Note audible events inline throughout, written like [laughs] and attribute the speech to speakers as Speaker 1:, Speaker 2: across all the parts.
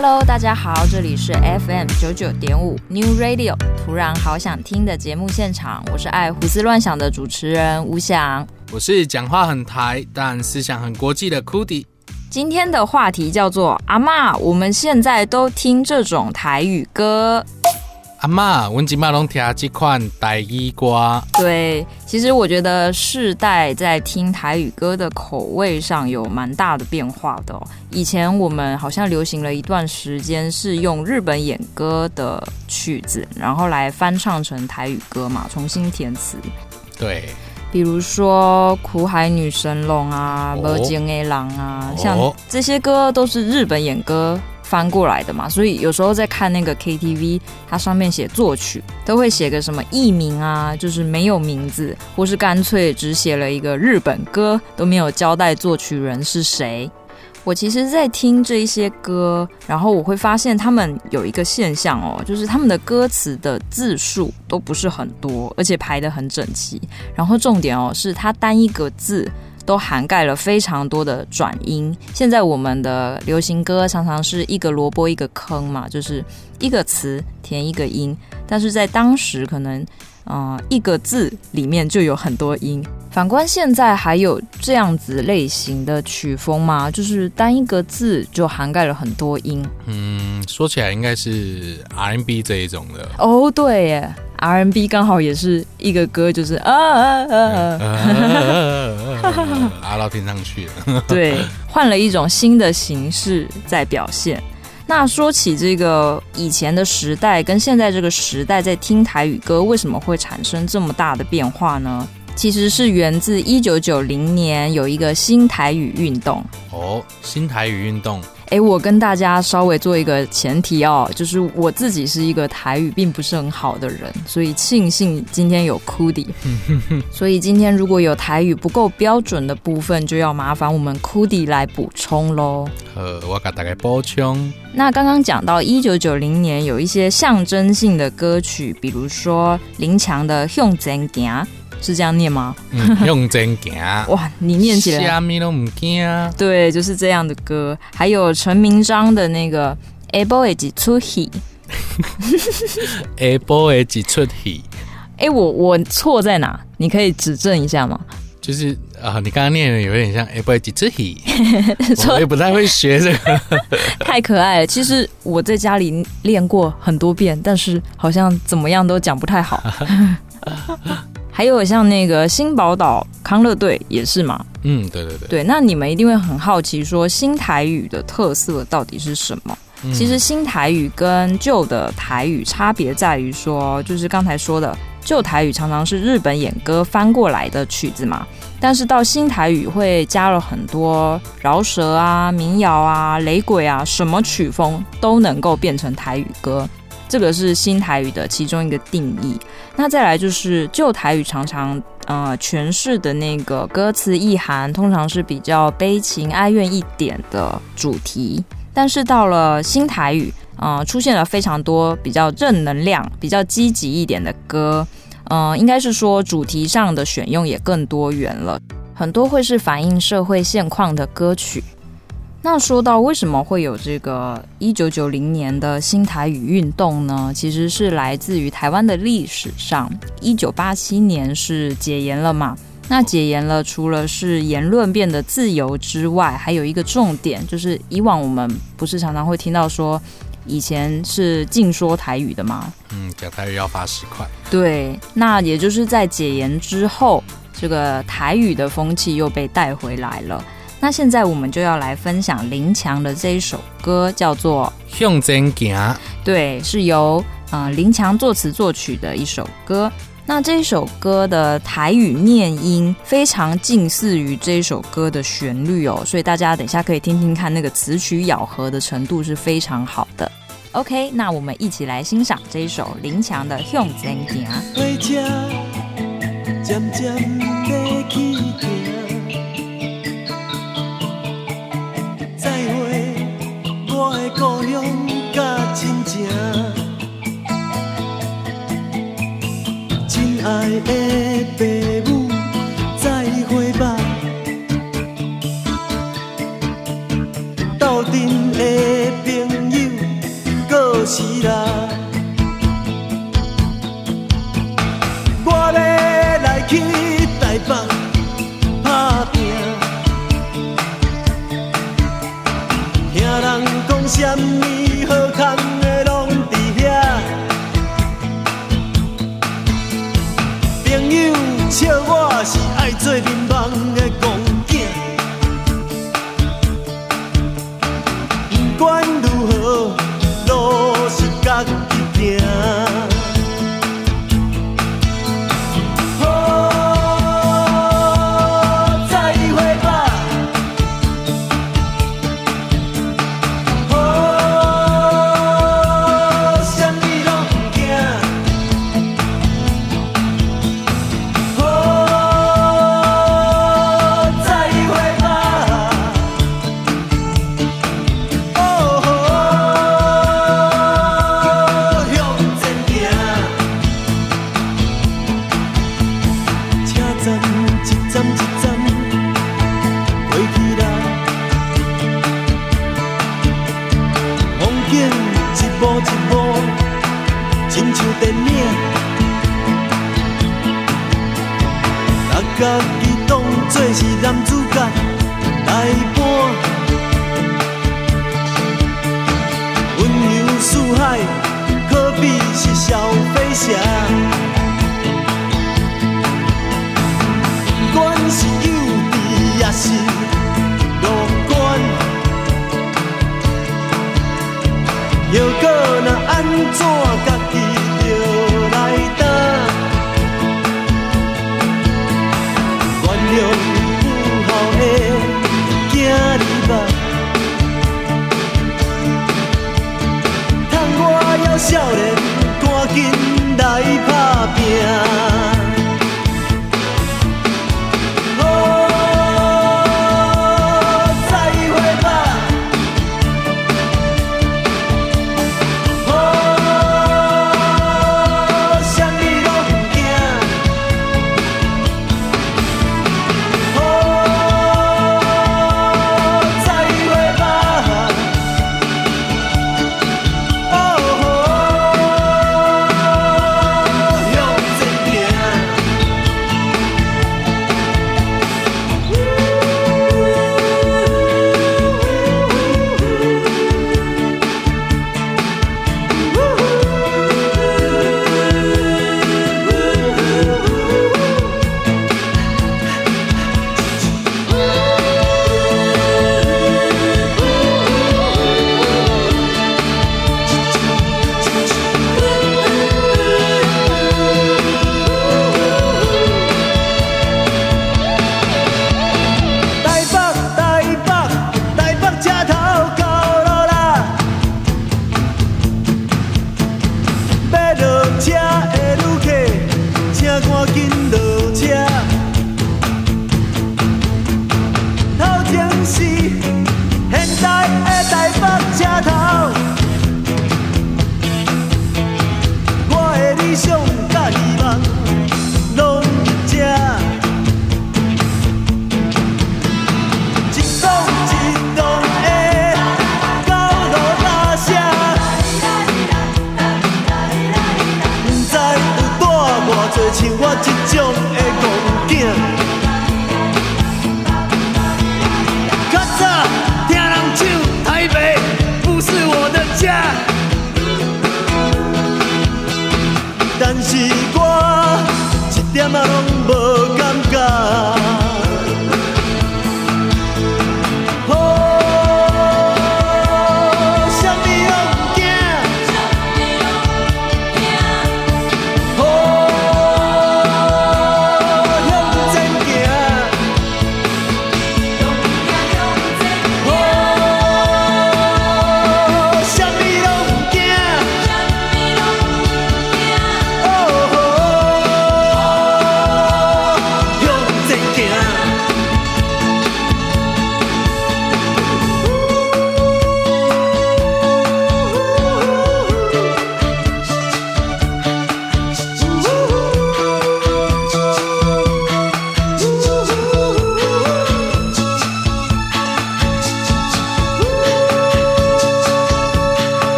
Speaker 1: Hello，大家好，这里是 FM 九九点五 New Radio，突然好想听的节目现场，我是爱胡思乱想的主持人吴翔，
Speaker 2: 我是讲话很台但思想很国际的 Kudi。
Speaker 1: 今天的话题叫做阿妈，我们现在都听这种台语歌。
Speaker 2: 阿妈，阮今麦拢听这款台语歌。
Speaker 1: 对，其实我觉得世代在听台语歌的口味上有蛮大的变化的哦。以前我们好像流行了一段时间是用日本演歌的曲子，然后来翻唱成台语歌嘛，重新填词。
Speaker 2: 对，
Speaker 1: 比如说《苦海女神龙》啊，《无情的人》啊，像这些歌都是日本演歌。翻过来的嘛，所以有时候在看那个 KTV，它上面写作曲都会写个什么艺名啊，就是没有名字，或是干脆只写了一个日本歌，都没有交代作曲人是谁。我其实，在听这一些歌，然后我会发现他们有一个现象哦，就是他们的歌词的字数都不是很多，而且排得很整齐。然后重点哦，是它单一个字。都涵盖了非常多的转音。现在我们的流行歌常常是一个萝卜一个坑嘛，就是一个词填一个音。但是在当时，可能呃一个字里面就有很多音。反观现在，还有这样子类型的曲风吗？就是单一个字就涵盖了很多音。
Speaker 2: 嗯，说起来应该是 R&B 这一种的。
Speaker 1: 哦，对耶。R&B 刚好也是一个歌，就是啊啊啊
Speaker 2: 啊，啊到天上去了。
Speaker 1: 对，换了一种新的形式在表现。那说起这个以前的时代跟现在这个时代，在听台语歌为什么会产生这么大的变化呢？其实是源自一九九零年有一个新台语运动。
Speaker 2: 哦，新台语运动。
Speaker 1: 哎，我跟大家稍微做一个前提哦，就是我自己是一个台语并不是很好的人，所以庆幸今天有 Cudi，[laughs] 所以今天如果有台语不够标准的部分，就要麻烦我们 Cudi 来补充喽。
Speaker 2: 呃，我给大家补充。
Speaker 1: 那刚刚讲到一九九零年有一些象征性的歌曲，比如说林强的《向前行》。是这样念吗？
Speaker 2: 嗯、[laughs] 用真行
Speaker 1: 哇！你念起来
Speaker 2: 虾米都唔惊。
Speaker 1: 对，就是这样的歌。还有陈明章的那个《下晡的一出戏》，[laughs]
Speaker 2: 下晡的一出戏。[laughs]
Speaker 1: 哎，我我错在哪？你可以指正一下吗？
Speaker 2: 就是啊、呃，你刚刚念的有点像《下晡的一出戏》，我也不太会学这个，
Speaker 1: 太可爱了。其实我在家里练过很多遍，但是好像怎么样都讲不太好。还有像那个新宝岛康乐队也是嘛？
Speaker 2: 嗯，对对对。
Speaker 1: 对，那你们一定会很好奇，说新台语的特色到底是什么？嗯、其实新台语跟旧的台语差别在于说，就是刚才说的旧台语常常是日本演歌翻过来的曲子嘛，但是到新台语会加了很多饶舌啊、民谣啊、雷鬼啊，什么曲风都能够变成台语歌。这个是新台语的其中一个定义。那再来就是旧台语常常呃诠释的那个歌词意涵，通常是比较悲情哀怨一点的主题。但是到了新台语，呃，出现了非常多比较正能量、比较积极一点的歌。呃，应该是说主题上的选用也更多元了，很多会是反映社会现况的歌曲。那说到为什么会有这个一九九零年的新台语运动呢？其实是来自于台湾的历史上，一九八七年是解严了嘛。那解严了，除了是言论变得自由之外，还有一个重点就是，以往我们不是常常会听到说，以前是禁说台语的吗？
Speaker 2: 嗯，讲台语要罚十块。
Speaker 1: 对，那也就是在解严之后，这个台语的风气又被带回来了。那现在我们就要来分享林强的这一首歌，叫做《
Speaker 2: 向前行》。
Speaker 1: 对，是由呃林强作词作曲的一首歌。那这一首歌的台语念音非常近似于这一首歌的旋律哦，所以大家等一下可以听听看，那个词曲咬合的程度是非常好的。OK，那我们一起来欣赏这一首林强的《向前行》。
Speaker 3: 爱的父母，再会吧。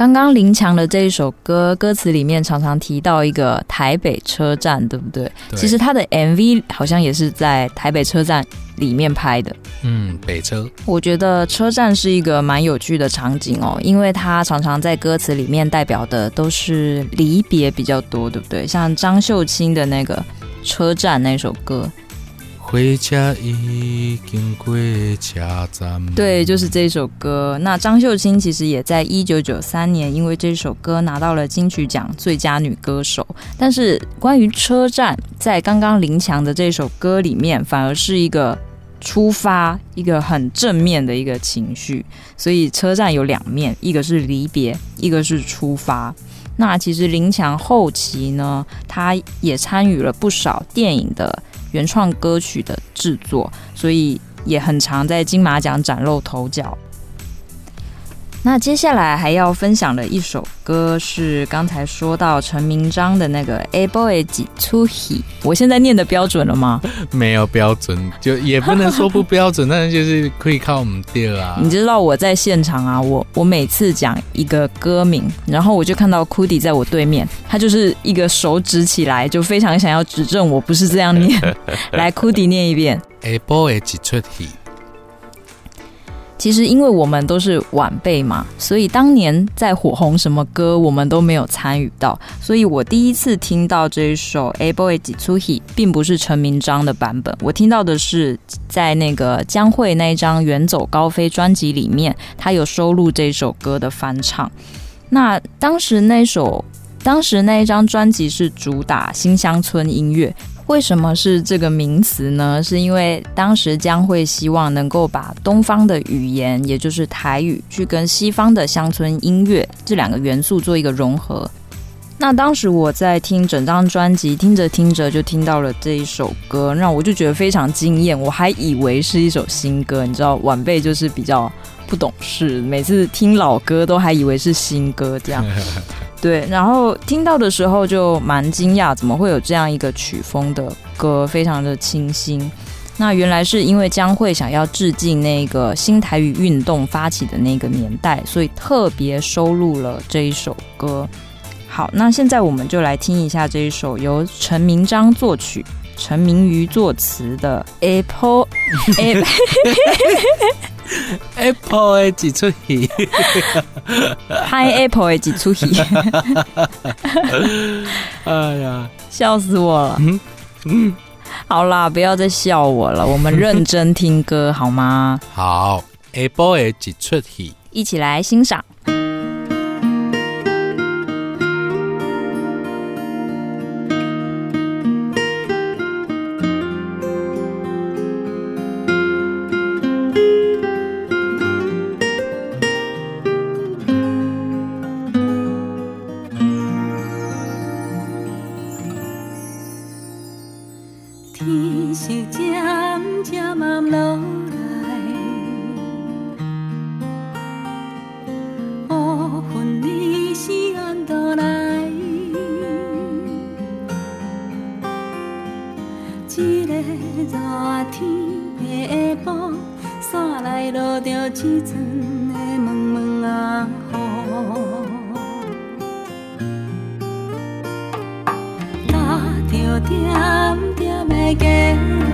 Speaker 1: 刚刚林强的这一首歌，歌词里面常常提到一个台北车站，对不对？对。其实他的 MV 好像也是在台北车站里面拍的。
Speaker 2: 嗯，北车。
Speaker 1: 我觉得车站是一个蛮有趣的场景哦，因为它常常在歌词里面代表的都是离别比较多，对不对？像张秀清的那个《车站》那首歌。
Speaker 2: 回家已经过车站。
Speaker 1: 对，就是这首歌。那张秀清其实也在一九九三年，因为这首歌拿到了金曲奖最佳女歌手。但是关于车站，在刚刚林强的这首歌里面，反而是一个出发，一个很正面的一个情绪。所以车站有两面，一个是离别，一个是出发。那其实林强后期呢，他也参与了不少电影的。原创歌曲的制作，所以也很常在金马奖崭露头角。那接下来还要分享的一首歌是刚才说到陈明章的那个《A Boy 几出戏》，我现在念的标准了吗？[laughs]
Speaker 2: 没有标准，就也不能说不标准，但是就是可以靠我们调啊。
Speaker 1: 你知道我在现场啊，我我每次讲一个歌名，然后我就看到 Cudi 在我对面，他就是一个手指起来，就非常想要指正我不是这样念。[laughs] 来，Cudi 念一遍《
Speaker 2: A Boy 几出戏》。
Speaker 1: 其实，因为我们都是晚辈嘛，所以当年在火红什么歌，我们都没有参与到。所以我第一次听到这一首《A Boy 几出戏》，并不是陈明章的版本，我听到的是在那个江蕙那一张《远走高飞》专辑里面，他有收录这首歌的翻唱。那当时那首，当时那一张专辑是主打新乡村音乐。为什么是这个名词呢？是因为当时江会希望能够把东方的语言，也就是台语，去跟西方的乡村音乐这两个元素做一个融合。那当时我在听整张专辑，听着听着就听到了这一首歌，让我就觉得非常惊艳。我还以为是一首新歌，你知道，晚辈就是比较不懂事，每次听老歌都还以为是新歌这样。[laughs] 对，然后听到的时候就蛮惊讶，怎么会有这样一个曲风的歌，非常的清新。那原来是因为江蕙想要致敬那个新台语运动发起的那个年代，所以特别收录了这一首歌。好，那现在我们就来听一下这一首由陈明章作曲、陈明瑜作词的 Apple [laughs]
Speaker 2: Apple 的几出戏
Speaker 1: ，Hi Apple 的几出戏，
Speaker 2: 哎呀，
Speaker 1: 笑死我了！嗯嗯，好啦，不要再笑我了，我们认真听歌好吗？
Speaker 2: 好，Apple 的几出戏，
Speaker 1: 一起来欣赏。一个
Speaker 4: 热天的下晡，山内落着一阵的蒙蒙雨，踏着点点的。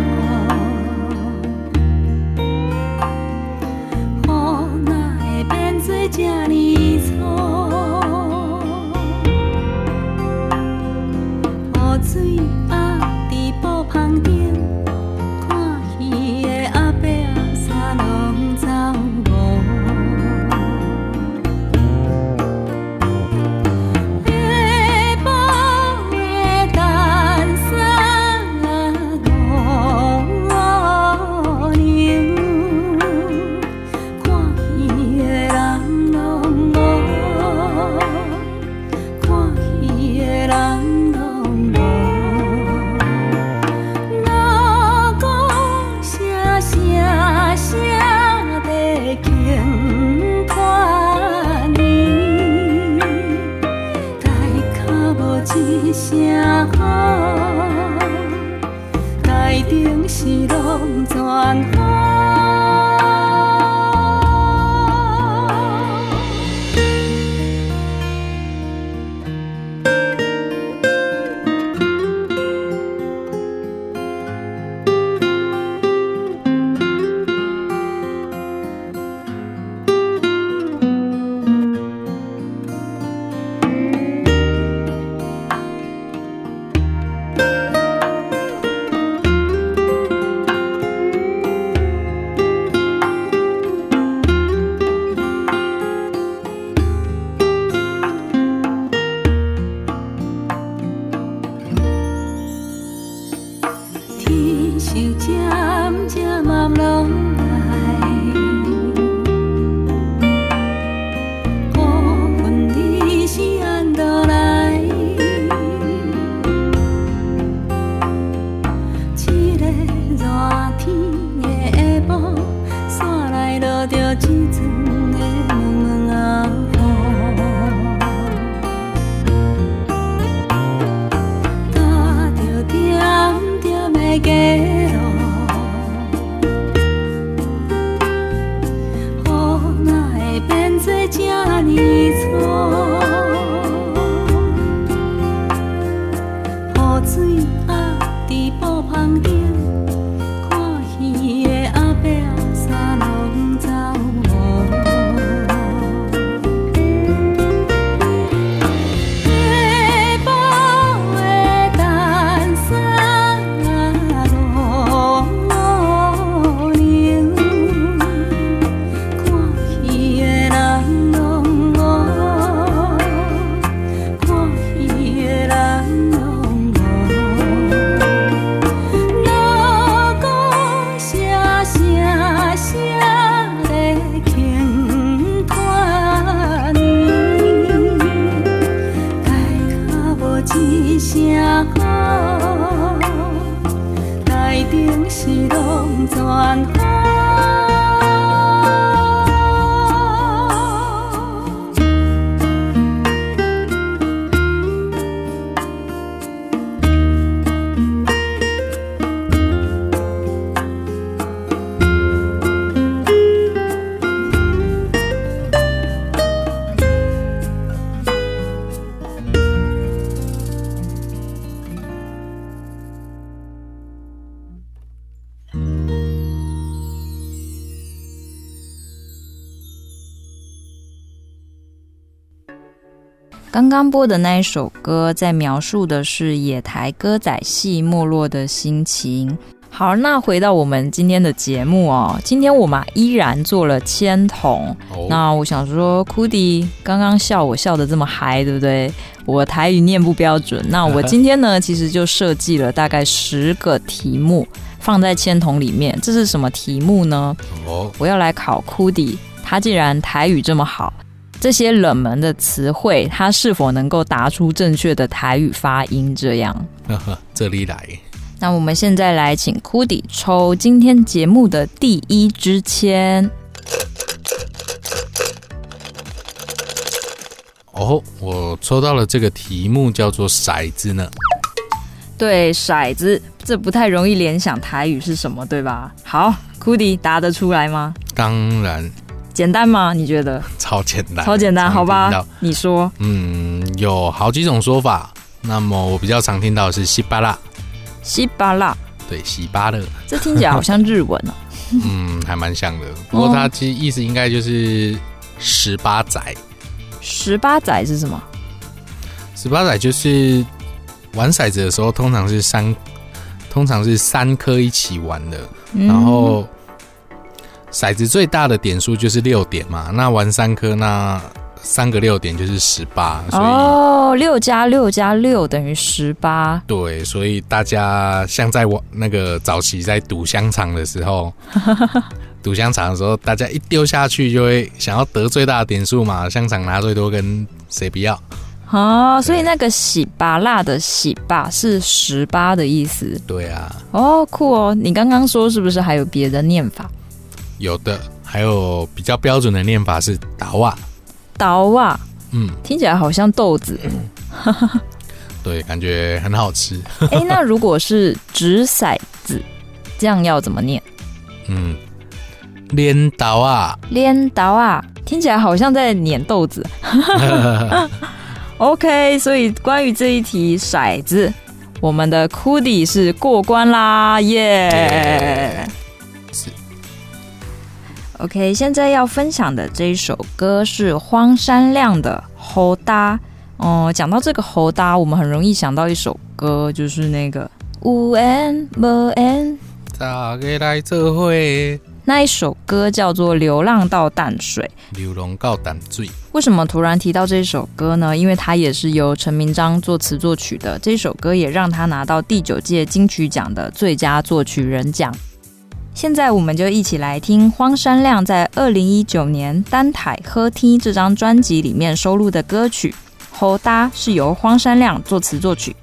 Speaker 4: 转开。
Speaker 1: 刚刚播的那一首歌，在描述的是野台歌仔戏没落的心情。好，那回到我们今天的节目哦，今天我们依然做了签筒。Oh. 那我想说，Cudi 刚刚笑我笑的这么嗨，对不对？我台语念不标准。那我今天呢，其实就设计了大概十个题目放在签筒里面。这是什么题目呢？Oh. 我要来考 Cudi，他既然台语这么好。这些冷门的词汇，它是否能够答出正确的台语发音？这样，[laughs]
Speaker 2: 这里来。
Speaker 1: 那我们现在来请 Kudi 抽今天节目的第一支签。
Speaker 2: 哦，我抽到了这个题目，叫做骰子呢。
Speaker 1: 对，骰子，这不太容易联想台语是什么，对吧？好，Kudi 答得出来吗？
Speaker 2: 当然。
Speaker 1: 简单吗？你觉得？
Speaker 2: 超简单，
Speaker 1: 超简单，好吧？你说。
Speaker 2: 嗯，有好几种说法。那么我比较常听到的是“西巴拉”，
Speaker 1: 西巴拉，
Speaker 2: 对，西巴勒。
Speaker 1: 这听起来好像日文哦。[laughs]
Speaker 2: 嗯，还蛮像的。不过它其实意思应该就是十八载。
Speaker 1: 十八载是什么？
Speaker 2: 十八载就是玩骰子的时候，通常是三，通常是三颗一起玩的，然后。骰子最大的点数就是六点嘛，那玩三颗，那三个六点就是十八。
Speaker 1: 所以哦，六加六加六等于十八。
Speaker 2: 对，所以大家像在我那个早期在赌香肠的时候，[laughs] 赌香肠的时候，大家一丢下去就会想要得最大的点数嘛，香肠拿最多跟谁比较？
Speaker 1: 哦，所以那个喜巴辣的喜巴是十八的意思。
Speaker 2: 对啊。
Speaker 1: 哦，酷哦！你刚刚说是不是还有别的念法？
Speaker 2: 有的，还有比较标准的念法是“倒哇”，
Speaker 1: 倒哇，嗯，听起来好像豆子，
Speaker 2: 对，感觉很好吃。[laughs]
Speaker 1: 哎，那如果是掷骰子，这样要怎么念？
Speaker 2: 嗯，连倒啊，
Speaker 1: 连倒啊，听起来好像在碾豆子。[laughs] OK，所以关于这一题骰子，我们的 Cudi 是过关啦，耶、yeah!！OK，现在要分享的这一首歌是荒山亮的《猴搭》。哦，讲到这个《猴搭》，我们很容易想到一首歌，就是那个有缘无缘，大家来做伙。
Speaker 3: 那一首歌叫做《流浪到淡水》。
Speaker 2: 流浪到淡水。
Speaker 3: 为什么突然提到这首歌呢？因为它也是由陈明章作词作曲的。这首歌也让他拿到第九届金曲奖的最佳作曲人奖。现在我们就一起来听荒山亮在二零一九年《单台喝 T》这张专辑里面收录的歌曲《h o d a》，是由荒山亮作词作曲。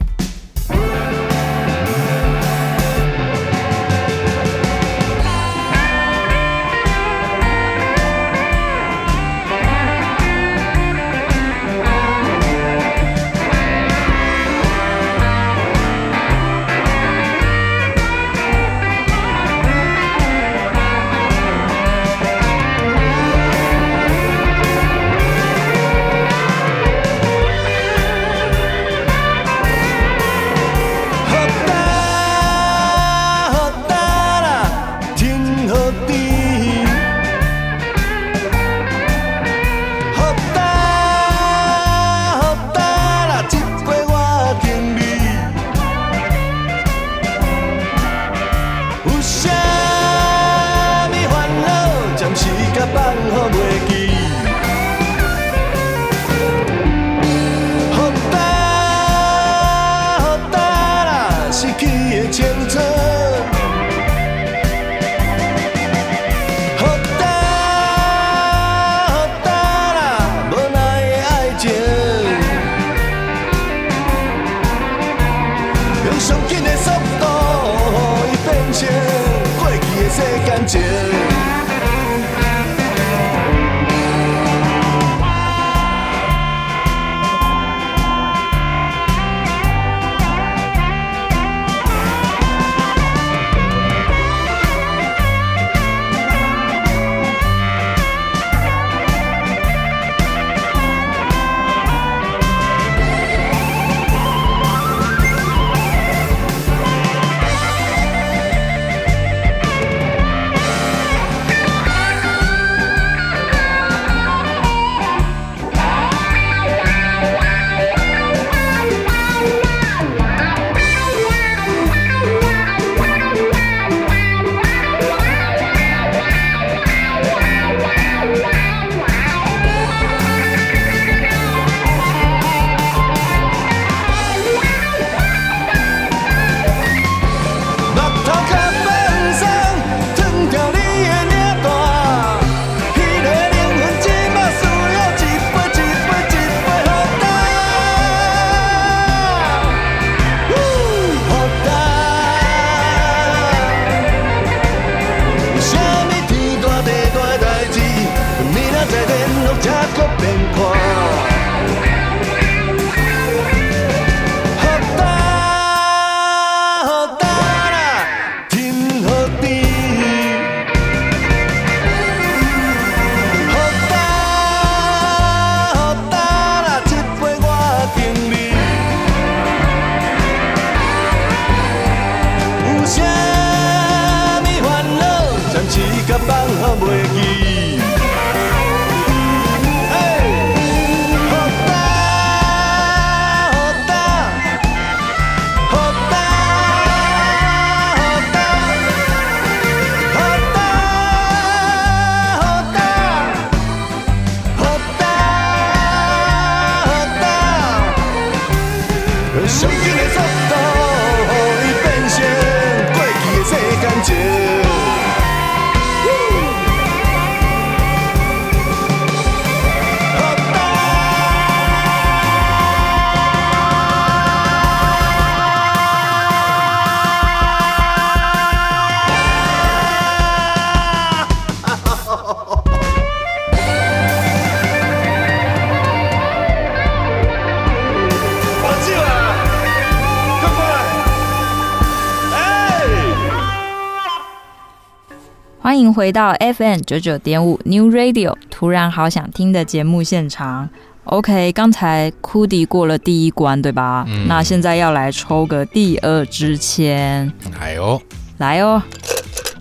Speaker 3: 迎回到 FM 九九点五 New Radio，突然好想听的节目现场。OK，刚才库迪过了第一关，对吧？嗯。那现在要来抽个第二支签。
Speaker 2: 来哦，
Speaker 3: 来哦，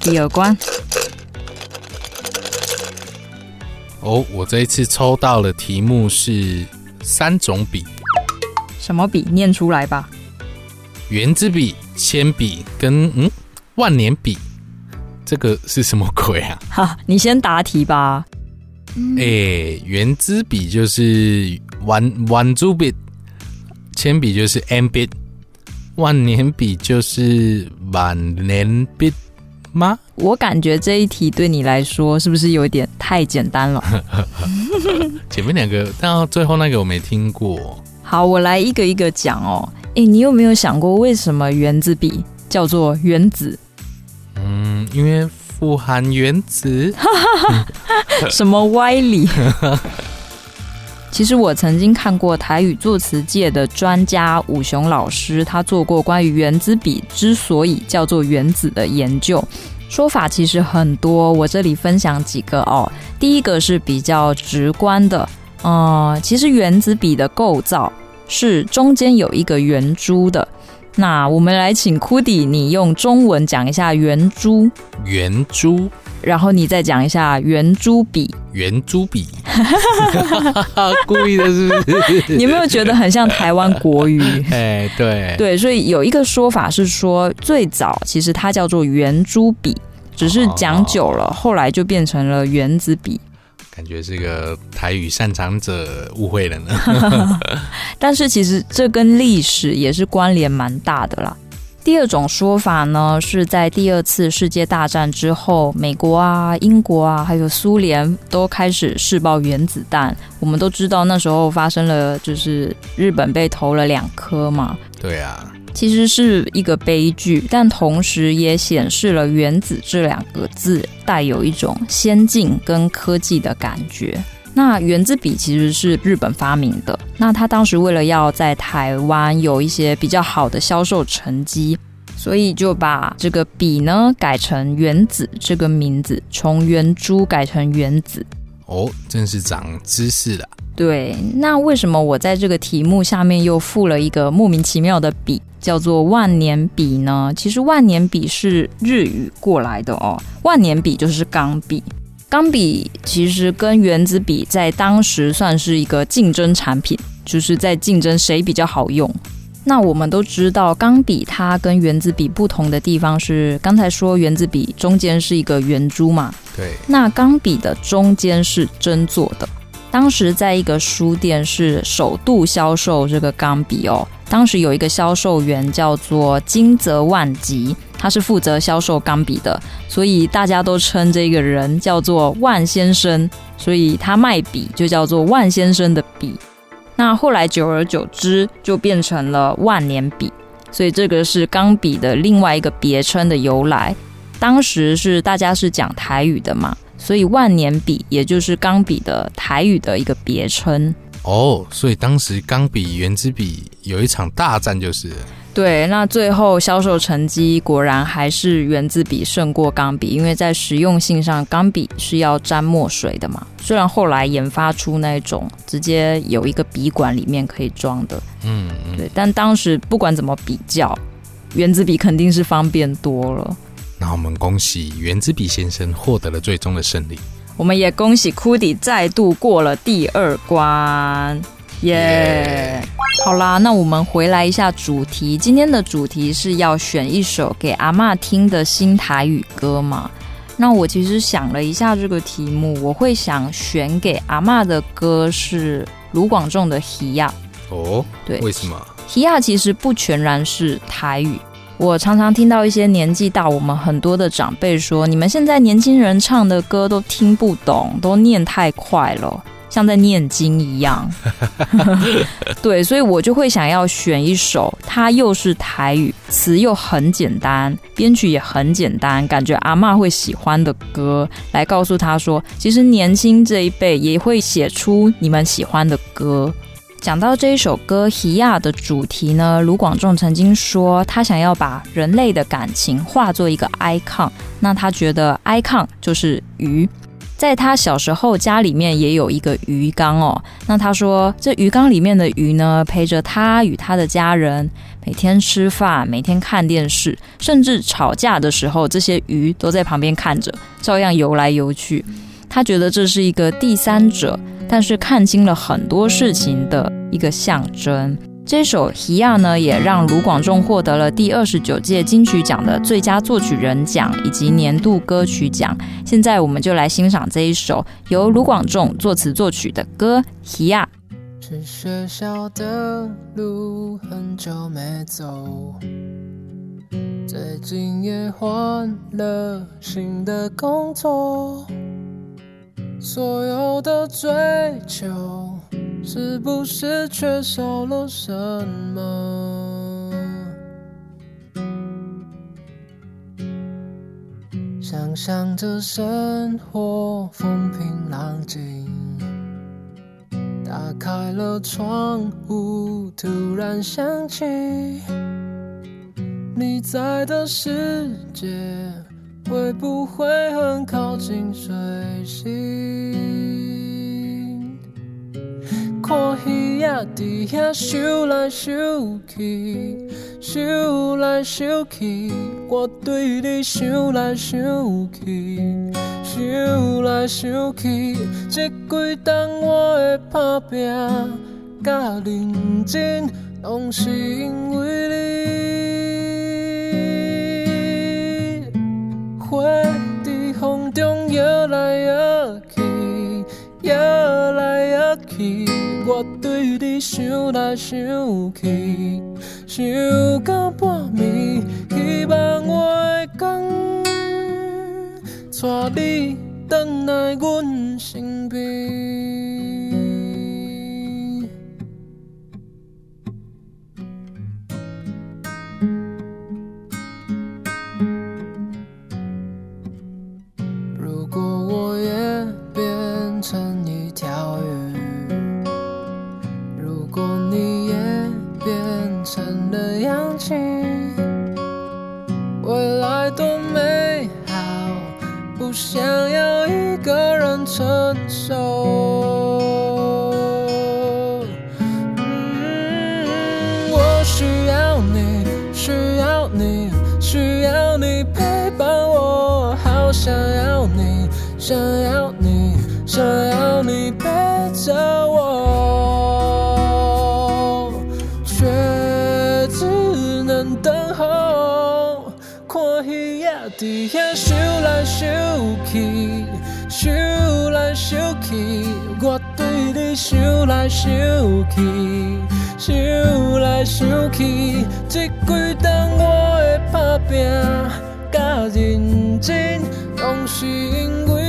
Speaker 3: 第二关。
Speaker 2: 哦，我这一次抽到的题目是三种笔。
Speaker 3: 什么笔？念出来吧。
Speaker 2: 圆珠笔、铅笔跟嗯万年笔。这个是什么鬼啊？[laughs]
Speaker 1: 哈，你先答题吧。
Speaker 2: 哎、欸，原子笔就是万万珠笔，铅笔就是 M 笔，万年笔就是万年笔吗？
Speaker 1: 我感觉这一题对你来说是不是有点太简单了？[laughs]
Speaker 2: 前面两个，但最后那个我没听过。
Speaker 1: 好，我来一个一个讲哦。哎、欸，你有没有想过为什么原子笔叫做原子？
Speaker 2: 嗯，因为。富含原子，[laughs]
Speaker 1: 什么歪理？其实我曾经看过台语作词界的专家武雄老师，他做过关于原子笔之所以叫做原子的研究，说法其实很多，我这里分享几个哦。第一个是比较直观的，嗯，其实原子笔的构造是中间有一个圆珠的。那我们来请 Cudi，你用中文讲一下圆珠，
Speaker 2: 圆珠，
Speaker 1: 然后你再讲一下圆珠笔，
Speaker 2: 圆珠笔，[laughs] [laughs] 故意的是不是？
Speaker 1: 你有没有觉得很像台湾国语？[laughs]
Speaker 2: 哎，对
Speaker 1: 对，所以有一个说法是说，最早其实它叫做圆珠笔，只是讲久了，后来就变成了原子笔。
Speaker 2: 感觉这个台语擅长者误会了呢，[laughs]
Speaker 1: 但是其实这跟历史也是关联蛮大的啦。第二种说法呢，是在第二次世界大战之后，美国啊、英国啊，还有苏联都开始试爆原子弹。我们都知道那时候发生了，就是日本被投了两颗嘛。
Speaker 2: 对啊。
Speaker 1: 其实是一个悲剧，但同时也显示了“原子”这两个字带有一种先进跟科技的感觉。那原子笔其实是日本发明的，那他当时为了要在台湾有一些比较好的销售成绩，所以就把这个笔呢改成“原子”这个名字，从圆珠改成“原子”。
Speaker 2: 哦，真是长知识了。
Speaker 1: 对，那为什么我在这个题目下面又附了一个莫名其妙的笔，叫做万年笔呢？其实万年笔是日语过来的哦，万年笔就是钢笔。钢笔其实跟原子笔在当时算是一个竞争产品，就是在竞争谁比较好用。那我们都知道，钢笔它跟原子笔不同的地方是，刚才说原子笔中间是一个圆珠嘛，
Speaker 2: 对，
Speaker 1: 那钢笔的中间是针做的。当时在一个书店是首度销售这个钢笔哦。当时有一个销售员叫做金泽万吉，他是负责销售钢笔的，所以大家都称这个人叫做万先生，所以他卖笔就叫做万先生的笔。那后来久而久之就变成了万年笔，所以这个是钢笔的另外一个别称的由来。当时是大家是讲台语的嘛。所以万年笔也就是钢笔的台语的一个别称
Speaker 2: 哦，所以当时钢笔、圆珠笔有一场大战，就是
Speaker 1: 对。那最后销售成绩果然还是圆珠笔胜过钢笔，因为在实用性上，钢笔是要沾墨水的嘛。虽然后来研发出那种直接有一个笔管里面可以装的，
Speaker 2: 嗯，嗯，
Speaker 1: 对。但当时不管怎么比较，圆珠笔肯定是方便多了。
Speaker 2: 那我们恭喜原子笔先生获得了最终的胜利。
Speaker 1: 我们也恭喜 Cudi 再度过了第二关，耶、yeah！好啦，那我们回来一下主题。今天的主题是要选一首给阿妈听的新台语歌嘛？那我其实想了一下这个题目，我会想选给阿妈的歌是卢广仲的《鱼仔》。
Speaker 2: 哦，对，为什么？
Speaker 1: 《鱼仔》其实不全然是台语。我常常听到一些年纪大我们很多的长辈说：“你们现在年轻人唱的歌都听不懂，都念太快了，像在念经一样。[laughs] ” [laughs] 对，所以我就会想要选一首，它又是台语，词又很简单，编曲也很简单，感觉阿妈会喜欢的歌，来告诉他说：“其实年轻这一辈也会写出你们喜欢的歌。”讲到这一首歌《鱼仔》的主题呢，卢广仲曾经说，他想要把人类的感情化作一个 icon。那他觉得 icon 就是鱼，在他小时候家里面也有一个鱼缸哦。那他说，这鱼缸里面的鱼呢，陪着他与他的家人每天吃饭，每天看电视，甚至吵架的时候，这些鱼都在旁边看着，照样游来游去。他觉得这是一个第三者。但是看清了很多事情的一个象征，这首《鱼仔》呢，也让卢广仲获得了第二十九届金曲奖的最佳作曲人奖以及年度歌曲奖。现在我们就来欣赏这一首由卢广仲作词作曲的歌《鱼仔》。
Speaker 5: 去学校的路很久没走，最近也换了新的工作，所有的追求。是不是缺少了什么？想象着生活风平浪静，打开了窗户，突然想起你在的世界，会不会很靠近水星？看鱼仔伫遐游来游去，游来游去，我对你想来想去，想来想去。这几冬我的打拼甲认真，拢是因为你。花在风中摇来摇去，摇来摇去。我对你想来想去，想到半暝，希望我会讲带你回来阮身边。想要一个人承受。嗯，我需要你，需要你，需要你陪伴我，好想要你，想要你，想要。想来想去，想来想去，这几冬我的打拼甲认真，拢
Speaker 1: 是因为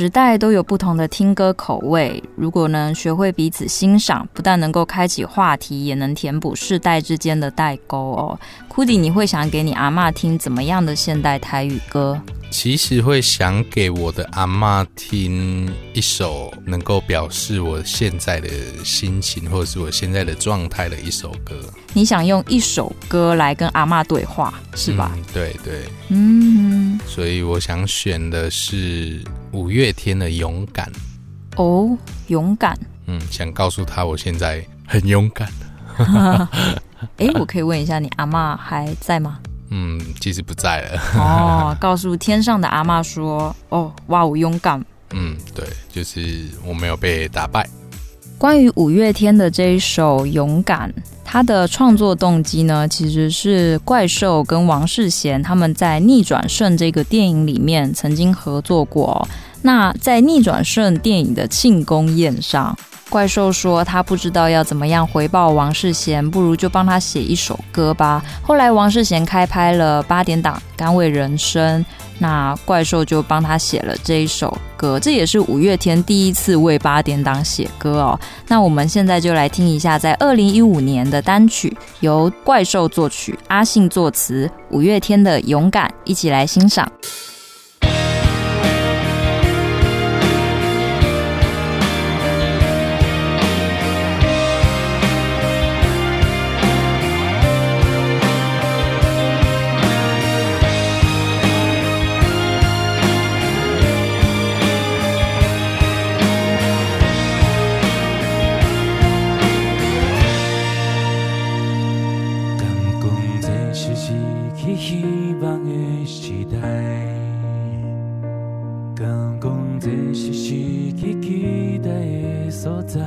Speaker 1: 时代都有不同的听歌口味，如果能学会彼此欣赏，不但能够开启话题，也能填补世代之间的代沟哦。Kudi，你会想给你阿妈听怎么样的现代台语歌？
Speaker 2: 其实会想给我的阿妈听一首能够表示我现在的心情，或者是我现在的状态的一首歌。
Speaker 1: 你想用一首歌来跟阿妈对话，是吧？
Speaker 2: 嗯、对对，
Speaker 1: 嗯。
Speaker 2: 所以我想选的是五月天的《勇敢》。
Speaker 1: 哦，勇敢。
Speaker 2: 嗯，想告诉他我现在很勇敢。[laughs]
Speaker 1: 哎，我可以问一下，你阿妈还在吗？
Speaker 2: 嗯，其实不在了。
Speaker 1: 哦，告诉天上的阿妈说：“哦，哇，我勇敢。”
Speaker 2: 嗯，对，就是我没有被打败。
Speaker 1: 关于五月天的这一首《勇敢》，他的创作动机呢，其实是怪兽跟王世贤他们在《逆转胜》这个电影里面曾经合作过。那在《逆转胜》电影的庆功宴上，怪兽说他不知道要怎么样回报王世贤，不如就帮他写一首歌吧。后来王世贤开拍了八点档《甘为人生》。那怪兽就帮他写了这一首歌，这也是五月天第一次为八点档写歌哦。那我们现在就来听一下，在二零一五年的单曲，由怪兽作曲，阿信作词，五月天的《勇敢》，一起来欣赏。
Speaker 6: 难讲这是是是是的所在。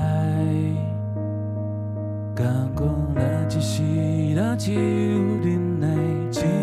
Speaker 6: 敢讲那只是那只有的一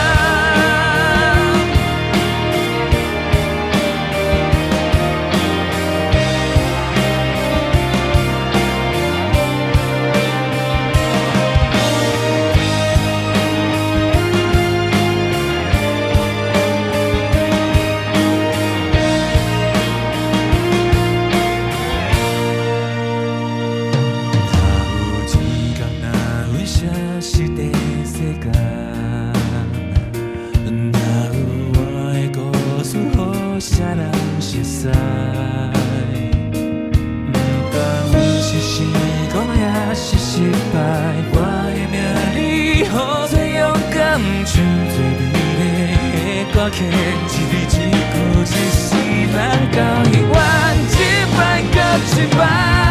Speaker 6: 化け自立自己自信なんか言わん一番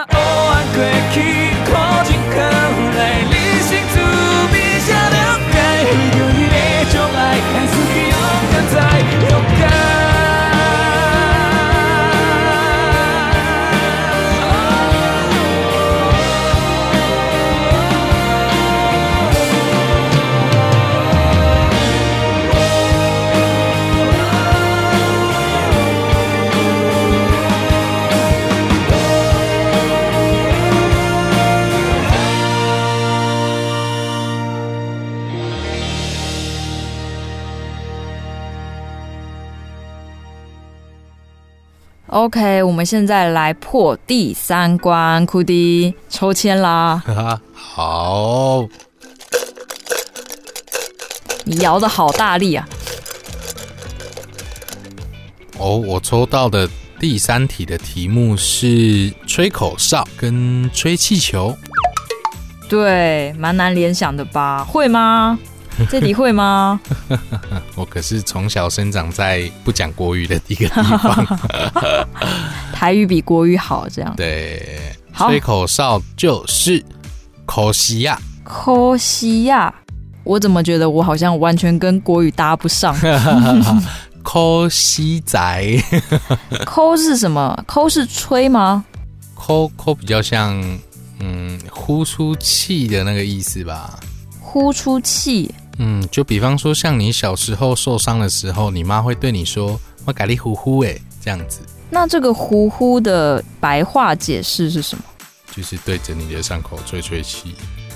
Speaker 6: なお悪役
Speaker 1: OK，我们现在来破第三关，库迪抽签啦。[laughs]
Speaker 2: 好，
Speaker 1: 你摇的好大力啊！
Speaker 2: 哦，我抽到的第三题的题目是吹口哨跟吹气球。
Speaker 1: 对，蛮难联想的吧？会吗？[laughs] 这你会吗？[laughs]
Speaker 2: 我可是从小生长在不讲国语的一个地方，[laughs]
Speaker 1: 台语比国语好，这
Speaker 2: 样。
Speaker 1: 对，
Speaker 2: 吹口哨就是可惜呀，
Speaker 1: 可惜呀。我怎么觉得我好像完全跟国语搭不上？
Speaker 2: 抠西仔，
Speaker 1: 抠是什么？抠是吹吗？
Speaker 2: 抠抠比较像嗯呼出气的那个意思吧？
Speaker 1: 呼出气。
Speaker 2: 嗯，就比方说，像你小时候受伤的时候，你妈会对你说“我咖喱呼呼”哎，这样子。
Speaker 1: 那这个“呼呼”的白话解释是什么？
Speaker 2: 就是对着你的伤口吹吹气。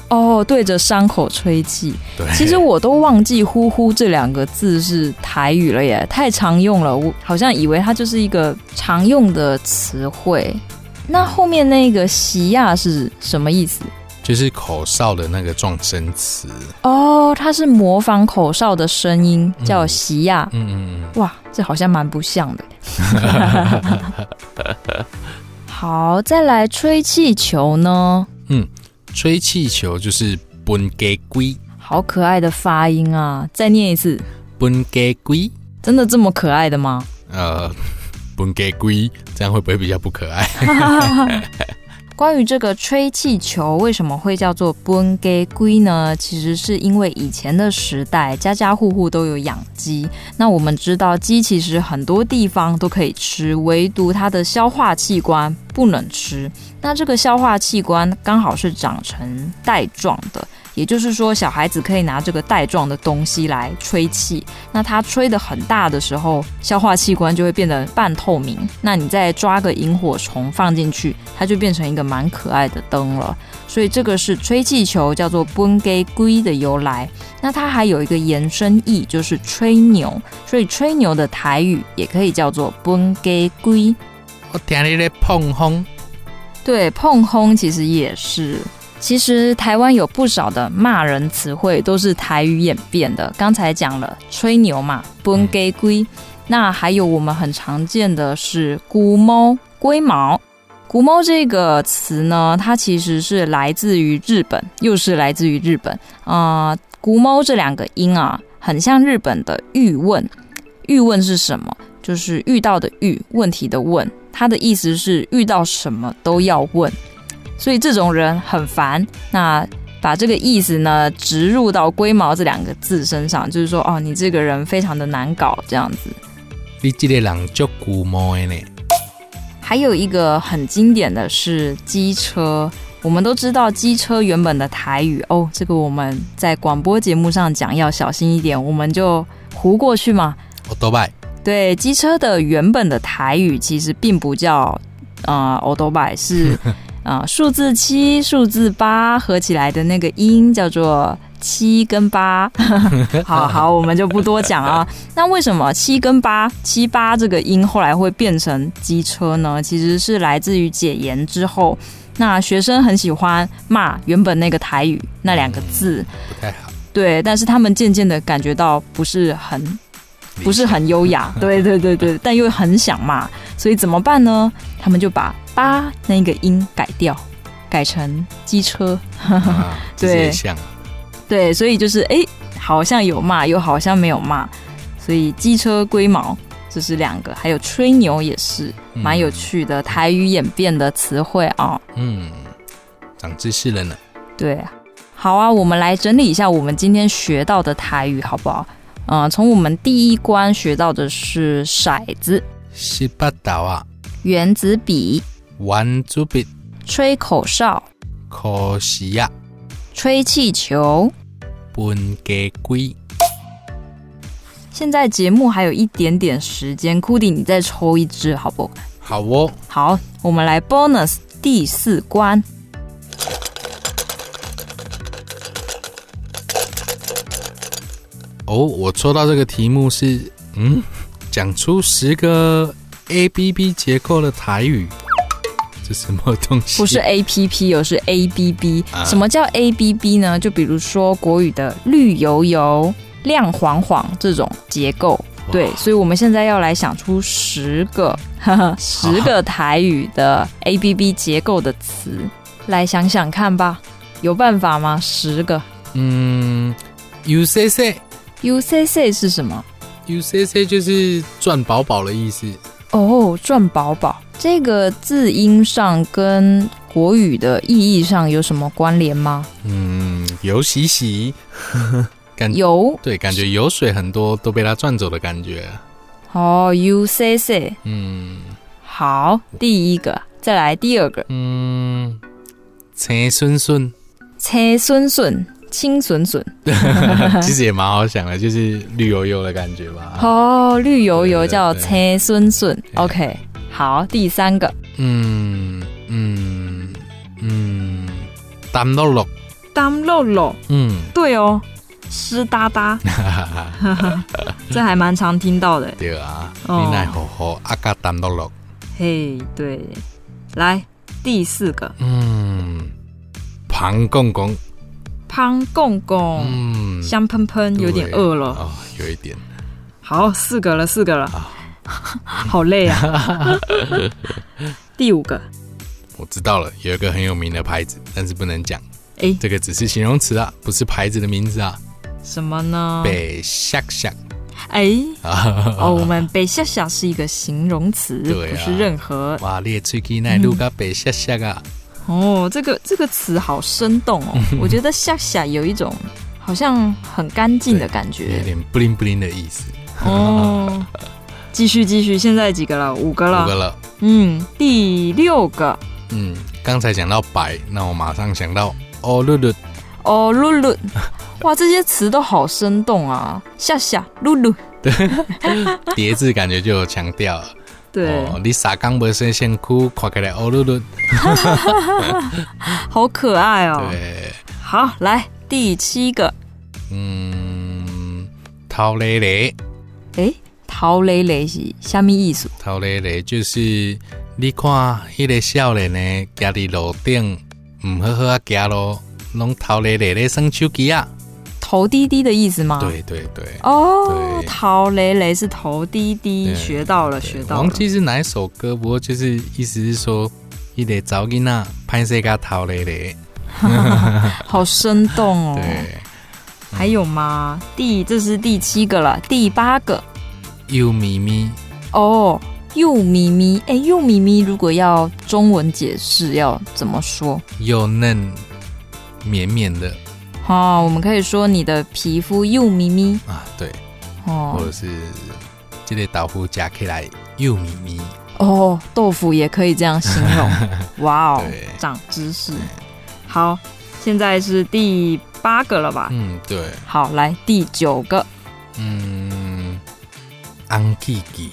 Speaker 1: 哦，对着伤口吹气。
Speaker 2: 对，
Speaker 1: 其实我都忘记“呼呼”这两个字是台语了耶，太常用了，我好像以为它就是一个常用的词汇。那后面那个“西亚”是什么意思？
Speaker 2: 就是口哨的那个撞声词
Speaker 1: 哦，它是模仿口哨的声音，叫西亚。
Speaker 2: 嗯嗯嗯，
Speaker 1: 哇，这好像蛮不像的。[laughs] 好，再来吹气球呢？
Speaker 2: 嗯，吹气球就是畚给龟，
Speaker 1: 好可爱的发音啊！再念一次，
Speaker 2: 畚给龟，
Speaker 1: 真的这么可爱的吗？
Speaker 2: 呃，畚给龟，这样会不会比较不可爱？[laughs]
Speaker 1: 关于这个吹气球为什么会叫做“ b u n g g u ”呢？其实是因为以前的时代，家家户户都有养鸡。那我们知道，鸡其实很多地方都可以吃，唯独它的消化器官不能吃。那这个消化器官刚好是长成带状的。也就是说，小孩子可以拿这个带状的东西来吹气。那它吹得很大的时候，消化器官就会变得半透明。那你再抓个萤火虫放进去，它就变成一个蛮可爱的灯了。所以这个是吹气球叫做“畚给龟”的由来。那它还有一个延伸义，就是吹牛。所以吹牛的台语也可以叫做“畚给龟”。
Speaker 2: 我听你在碰轰，
Speaker 1: 对，碰轰其实也是。[laughs] 其实台湾有不少的骂人词汇都是台语演变的。刚才讲了吹牛嘛，畚给龟。那还有我们很常见的是龟毛、龟毛。龟毛这个词呢，它其实是来自于日本，又是来自于日本。啊、呃，龟毛这两个音啊，很像日本的遇问。遇问是什么？就是遇到的遇，问题的问。它的意思是遇到什么都要问。所以这种人很烦，那把这个意思呢植入到“龟毛”这两个字身上，就是说，哦，你这个人非常的难搞，这样子。
Speaker 2: 你这个人就龟毛呢。
Speaker 1: 还有一个很经典的是机车，我们都知道机车原本的台语哦，这个我们在广播节目上讲要小心一点，我们就糊过去嘛。
Speaker 2: 我都拜。
Speaker 1: 对，机车的原本的台语其实并不叫呃欧多拜，是。[laughs] 啊，数字七、数字八合起来的那个音叫做七跟八。[laughs] 好好，我们就不多讲啊。[laughs] 那为什么七跟八、七八这个音后来会变成机车呢？其实是来自于解严之后，那学生很喜欢骂原本那个台语那两个字，
Speaker 2: 不太好。
Speaker 1: 对，但是他们渐渐的感觉到不是很。不是很优雅，[laughs] 对对对对，但又很想骂，所以怎么办呢？他们就把“八”那个音改掉，改成机车。[laughs]
Speaker 2: 啊、对，
Speaker 1: 对，所以就是哎，好像有骂，又好像没有骂，所以机车龟毛这是两个，还有吹牛也是蛮有趣的台语演变的词汇啊。
Speaker 2: 嗯，长知识了呢。
Speaker 1: 对啊，好啊，我们来整理一下我们今天学到的台语，好不好？嗯，从我们第一关学到的是骰子、
Speaker 2: 十八刀啊、
Speaker 1: 原子笔、
Speaker 2: 圆珠笔、
Speaker 1: 吹口哨、
Speaker 2: 可惜呀、
Speaker 1: 吹气球、
Speaker 2: 畚给龟。
Speaker 1: 现在节目还有一点点时间，库迪，你再抽一支，好不？
Speaker 2: 好哦。
Speaker 1: 好，我们来 bonus 第四关。
Speaker 2: 哦，我抽到这个题目是，嗯，讲出十个 A B B 结构的台语，这什么东西？
Speaker 1: 不是 A P P，而是 A B B。
Speaker 2: 啊
Speaker 1: 什么叫 A B B 呢？就比如说国语的绿油油、亮晃晃这种结构。对，所以我们现在要来想出十个，呵呵十个台语的 A B B 结构的词，来想想看吧，有办法吗？十个。
Speaker 2: 嗯，U C C
Speaker 1: U C C 是什么
Speaker 2: ？U C C 就是赚饱饱的意思。
Speaker 1: 哦，赚饱饱这个字音上跟国语的意义上有什么关联吗？
Speaker 2: 嗯，油洗洗。[laughs] 感
Speaker 1: 油
Speaker 2: 对，感觉油水很多都被它赚走的感觉。
Speaker 1: 哦，U C C，
Speaker 2: 嗯，
Speaker 1: 好，第一个，再来第二个，
Speaker 2: 嗯，车顺顺，
Speaker 1: 车顺顺，青笋笋，[laughs]
Speaker 2: 其实也蛮好想的，就是绿油油的感觉吧。
Speaker 1: 哦，绿油油叫青笋笋，OK，好，第三个，
Speaker 2: 嗯嗯嗯，淡落落，
Speaker 1: 当肉肉，
Speaker 2: 嗯，
Speaker 1: 对哦。湿哒哒，这还蛮常听到的。
Speaker 2: 对啊，
Speaker 1: 哦
Speaker 2: 你奈好好阿嘎淡落落，
Speaker 1: 嘿，对，来第四个，
Speaker 2: 嗯，庞公公，
Speaker 1: 胖公公，
Speaker 2: 嗯，
Speaker 1: 香喷喷，有点饿了
Speaker 2: 哦，有一点。
Speaker 1: 好，四个了，四个了，[laughs] 好累啊。[laughs] 第五个，
Speaker 2: 我知道了，有一个很有名的牌子，但是不能讲。
Speaker 1: 哎，
Speaker 2: 这个只是形容词啊，不是牌子的名字啊。
Speaker 1: 什么呢？
Speaker 2: 北下下。
Speaker 1: 哎，哦，我们北下下是一个形容
Speaker 2: 词，
Speaker 1: 不是任何。
Speaker 2: 哇，你的喙齿奈录个北下下啊！
Speaker 1: 哦，这个这个词好生动哦，[laughs] 我觉得下下有一种好像很干净的感觉，
Speaker 2: 有点不灵不灵的意思。
Speaker 1: 哦，[laughs] 继续继续，现在几个了？五个了。
Speaker 2: 五个了。
Speaker 1: 嗯，第六个。
Speaker 2: 嗯，刚才讲到白，那我马上想到哦噜噜。
Speaker 1: 哦噜噜。哇，这些词都好生动啊！下下噜噜。[laughs]
Speaker 2: 对，叠字感觉就有强调了。
Speaker 1: 对，
Speaker 2: 哦、你啥刚不是先哭，看起来哦噜噜。[laughs]
Speaker 1: 好可爱哦。
Speaker 2: 对。
Speaker 1: 好，来第七个。
Speaker 2: 嗯，头咧咧。
Speaker 1: 哎，头咧咧是什么意思？
Speaker 2: 头咧咧就是你看，迄个少年呢，家伫路顶，唔好好啊行咯，拢头咧咧咧耍手机啊。
Speaker 1: 头低低的意思吗？
Speaker 2: 对对对。
Speaker 1: 哦，陶雷雷是头低低，学到了，学到了。
Speaker 2: 忘记是哪一首歌，不过就是意思是说，伊个早囡那拍摄个陶雷雷，[laughs]
Speaker 1: 好生动哦。
Speaker 2: 对。
Speaker 1: 还有吗？第这是第七个了，第八个。
Speaker 2: 又咪咪
Speaker 1: 哦，又咪咪，哎，又咪咪，如果要中文解释要怎么说？
Speaker 2: 又嫩绵绵的。
Speaker 1: 哦，我们可以说你的皮肤幼咪咪
Speaker 2: 啊，对。
Speaker 1: 哦，
Speaker 2: 或者是这类豆腐夹起来幼咪咪。
Speaker 1: 哦，豆腐也可以这样形容。[laughs] 哇哦，
Speaker 2: 对
Speaker 1: 长知识。好，现在是第。八个了吧？
Speaker 2: 嗯，对。
Speaker 1: 好，来第九个。
Speaker 2: 嗯，红记记，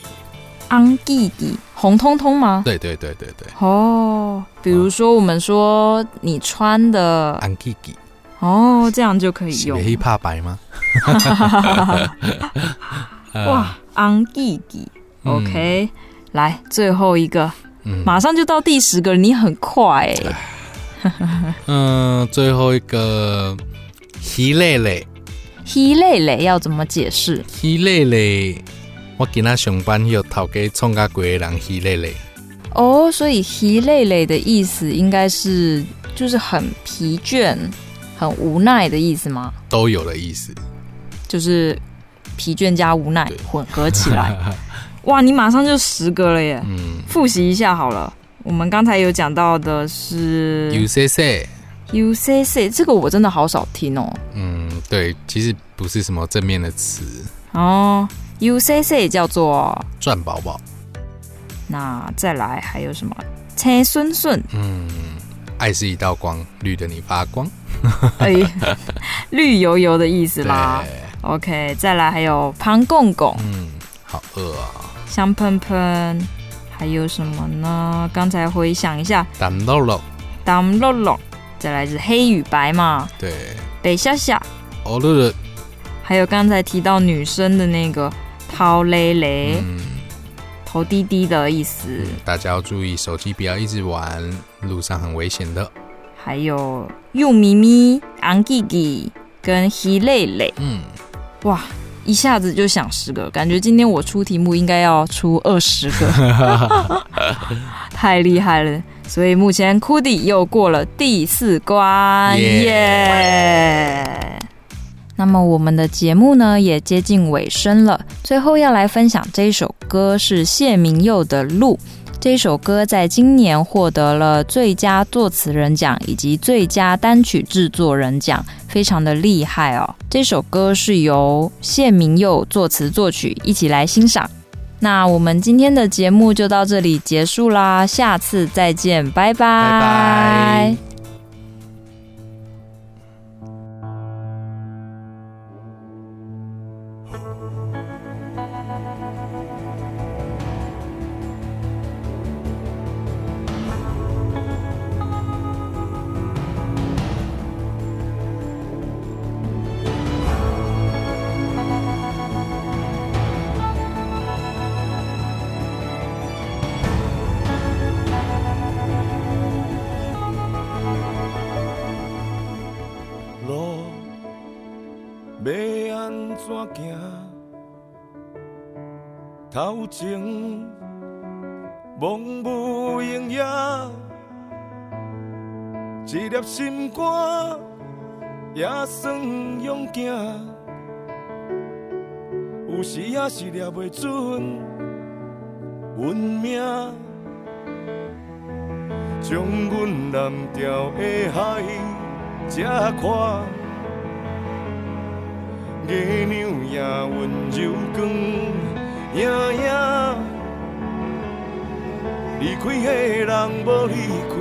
Speaker 1: 红记记，红彤彤吗？
Speaker 2: 对对对对对。
Speaker 1: 哦，比如说我们说你穿的
Speaker 2: 红记记，
Speaker 1: 哦，这样就可以用。
Speaker 2: 黑怕白吗？[laughs]
Speaker 1: 哇，红记记，OK，来最后一个，
Speaker 2: 嗯，
Speaker 1: 马上就到第十个，你很快哎。[laughs]
Speaker 2: 嗯，最后一个。鱼累累，
Speaker 1: 鱼累累要怎么解释？
Speaker 2: 鱼累累，我今仔上班有头家创甲过的人鱼累累。
Speaker 1: 哦，所以鱼累累的意思应该是就是很疲倦、很无奈的意思吗？
Speaker 2: 都有的意思，
Speaker 1: 就是疲倦加无奈混合起来。[laughs] 哇，你马上就十个了耶！嗯，复习一下好了。我们刚才有讲到的是
Speaker 2: UCC。
Speaker 1: U C C 这个我真的好少听哦。
Speaker 2: 嗯，对，其实不是什么正面的词
Speaker 1: 哦。U C C 叫做
Speaker 2: 赚饱饱。
Speaker 1: 那再来还有什么？车顺顺。
Speaker 2: 嗯，爱是一道光，绿的你发光。[laughs]
Speaker 1: 哎，绿油油的意思啦。OK，再来还有胖公公。
Speaker 2: 嗯，好饿啊。
Speaker 1: 香喷喷，还有什么呢？刚才回想一下。
Speaker 2: 淡落落。
Speaker 1: 淡落落。再来是黑与白嘛，
Speaker 2: 对，
Speaker 1: 北夏夏，
Speaker 2: 哦噜噜，
Speaker 1: 还有刚才提到女生的那个桃蕾蕾，头低低的意思。
Speaker 2: 大家要注意手机不要一直玩，路上很危险的。
Speaker 1: 还有又咪咪、昂吉吉跟希蕾蕾。
Speaker 2: 嗯，
Speaker 1: 哇，一下子就想十个，感觉今天我出题目应该要出二十个，[laughs] 太厉害了。所以目前 Cudi 又过了第四关，耶、yeah！那么我们的节目呢也接近尾声了，最后要来分享这一首歌是谢明佑的《路》。这首歌在今年获得了最佳作词人奖以及最佳单曲制作人奖，非常的厉害哦。这首歌是由谢明佑作词作曲，一起来欣赏。那我们今天的节目就到这里结束啦，下次再见，拜。拜拜。
Speaker 3: 头前茫无影影，一粒心肝也算勇敢，有时也是抓袂准运命，将阮蓝调的海这看，月亮也温柔光。影影，离开的人无离开，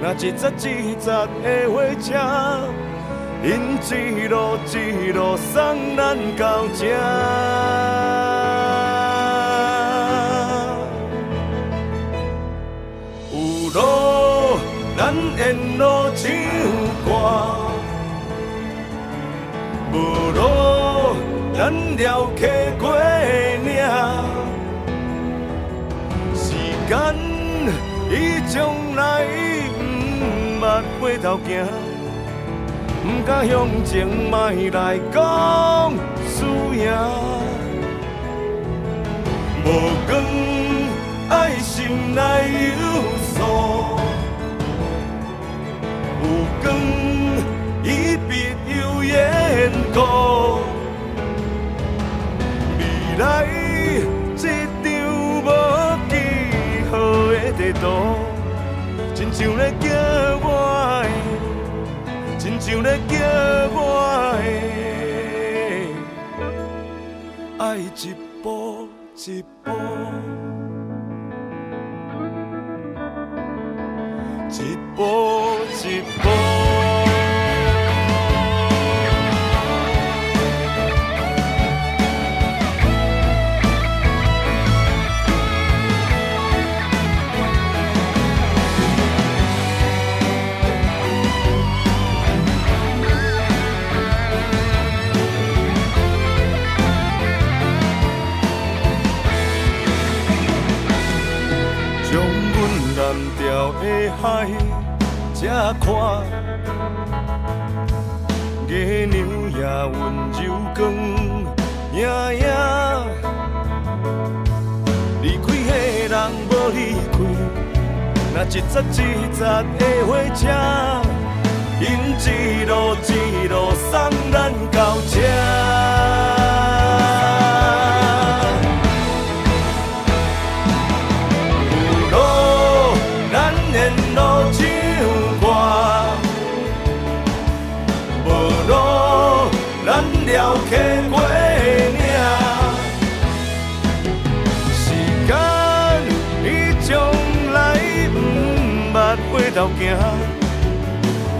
Speaker 3: 那一节一节的火车，因一路一路送咱到这。有路咱沿路唱歌，无路咱绕溪过。时间伊将来，毋捌回头行，不敢向前迈来讲输赢。无光，爱心来有数，有光，伊必有缘故。来这张无。地图，亲像咧叫我的，亲像咧叫我的，爱一步，一步一步。的海这看，月亮也温柔光，影影。离开的人无离开，那一节一节的火车，因一路一路送咱到这。回头行，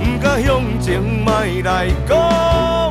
Speaker 3: 不敢向前莫来讲